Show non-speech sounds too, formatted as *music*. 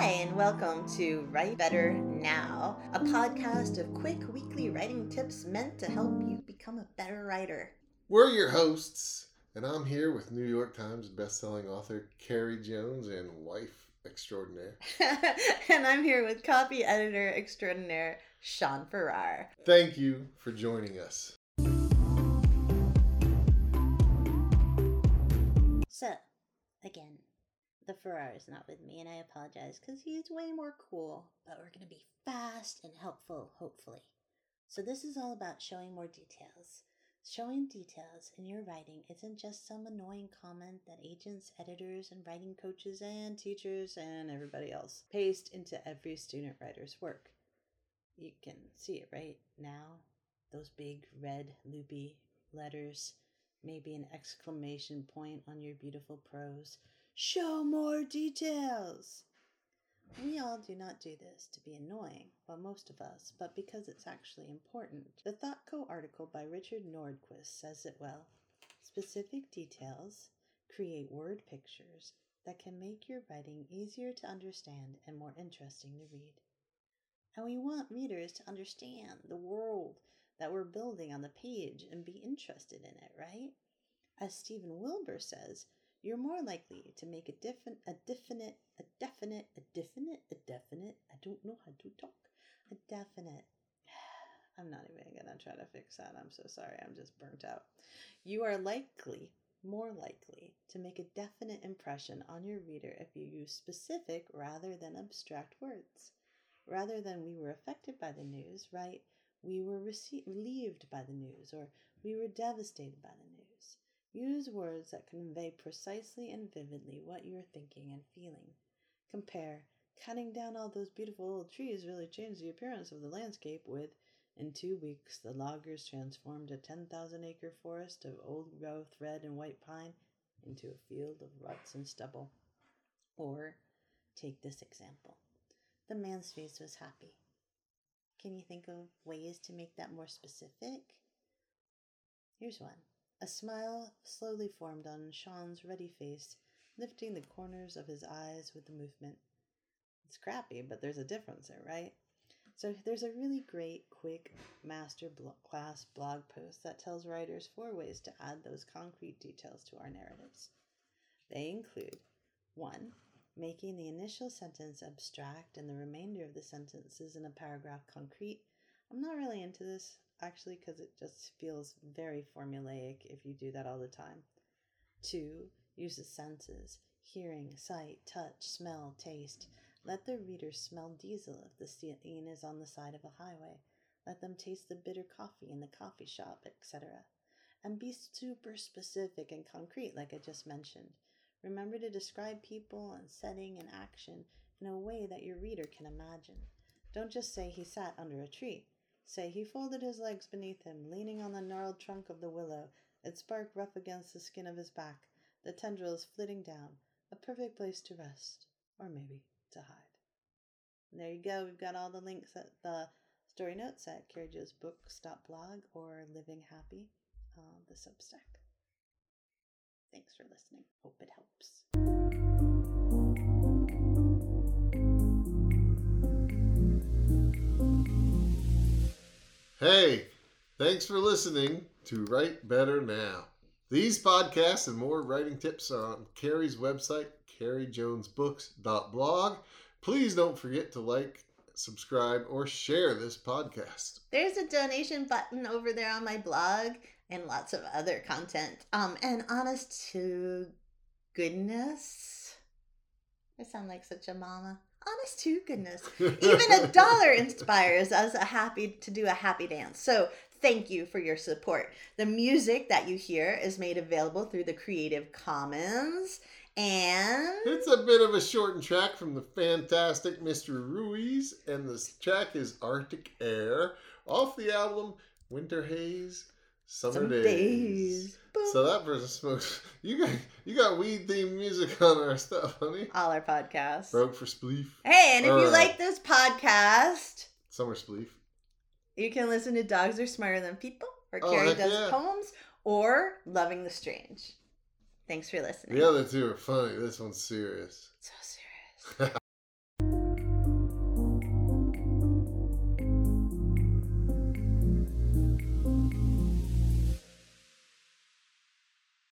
Hi, and welcome to Write Better Now, a podcast of quick weekly writing tips meant to help you become a better writer. We're your hosts, and I'm here with New York Times bestselling author Carrie Jones and wife extraordinaire. *laughs* and I'm here with copy editor extraordinaire Sean Farrar. Thank you for joining us. So, again, the Farrar is not with me, and I apologize because he's way more cool, but we're going to be fast and helpful, hopefully. So, this is all about showing more details. Showing details in your writing isn't just some annoying comment that agents, editors, and writing coaches and teachers and everybody else paste into every student writer's work. You can see it right now. Those big red loopy letters, maybe an exclamation point on your beautiful prose. Show more details! We all do not do this to be annoying, well, most of us, but because it's actually important. The ThoughtCo article by Richard Nordquist says it well. Specific details create word pictures that can make your writing easier to understand and more interesting to read. And we want readers to understand the world that we're building on the page and be interested in it, right? As Stephen Wilber says, you're more likely to make a different, a definite, a definite, a definite, a definite. I don't know how to talk. A definite. *sighs* I'm not even gonna try to fix that. I'm so sorry. I'm just burnt out. You are likely, more likely, to make a definite impression on your reader if you use specific rather than abstract words. Rather than we were affected by the news, right? We were rece- relieved by the news, or we were devastated by the news. Use words that convey precisely and vividly what you're thinking and feeling. Compare, cutting down all those beautiful old trees really changed the appearance of the landscape with, in two weeks, the loggers transformed a 10,000 acre forest of old growth red and white pine into a field of ruts and stubble. Or, take this example the man's face was happy. Can you think of ways to make that more specific? Here's one. A smile slowly formed on Sean's ruddy face, lifting the corners of his eyes with the movement. It's crappy, but there's a difference there, right? So there's a really great, quick master class blog post that tells writers four ways to add those concrete details to our narratives. They include 1. Making the initial sentence abstract and the remainder of the sentences in a paragraph concrete. I'm not really into this actually because it just feels very formulaic if you do that all the time. Two, use the senses hearing, sight, touch, smell, taste. Let the reader smell diesel if the scene is on the side of a highway. Let them taste the bitter coffee in the coffee shop, etc. And be super specific and concrete, like I just mentioned. Remember to describe people and setting and action in a way that your reader can imagine. Don't just say he sat under a tree. Say he folded his legs beneath him, leaning on the gnarled trunk of the willow, its bark rough against the skin of his back, the tendrils flitting down, a perfect place to rest, or maybe to hide. And there you go. We've got all the links at the story notes at blog or Living Happy, uh, the Substack. Thanks for listening. Hope it helps. Hey, thanks for listening to Write Better Now. These podcasts and more writing tips are on Carrie's website, carriejonesbooks.blog. Please don't forget to like, subscribe, or share this podcast. There's a donation button over there on my blog and lots of other content. Um, and honest to goodness, I sound like such a mama. Honest to goodness, even a dollar *laughs* inspires us a happy to do a happy dance. So thank you for your support. The music that you hear is made available through the Creative Commons. And It's a bit of a shortened track from the fantastic Mr. Ruiz, and this track is Arctic Air off the album Winter Haze Summer Daze. days. So that person smokes. *laughs* You got you got weed themed music on our stuff, honey. all our podcasts. Broke for spleef. Hey, and if you uh, like this podcast, Summer spleef. you can listen to Dogs Are Smarter Than People, or Oh, Carrie Does yeah. Poems, or Loving the Strange. Thanks for listening. The other two are funny. This one's serious. So serious. *laughs*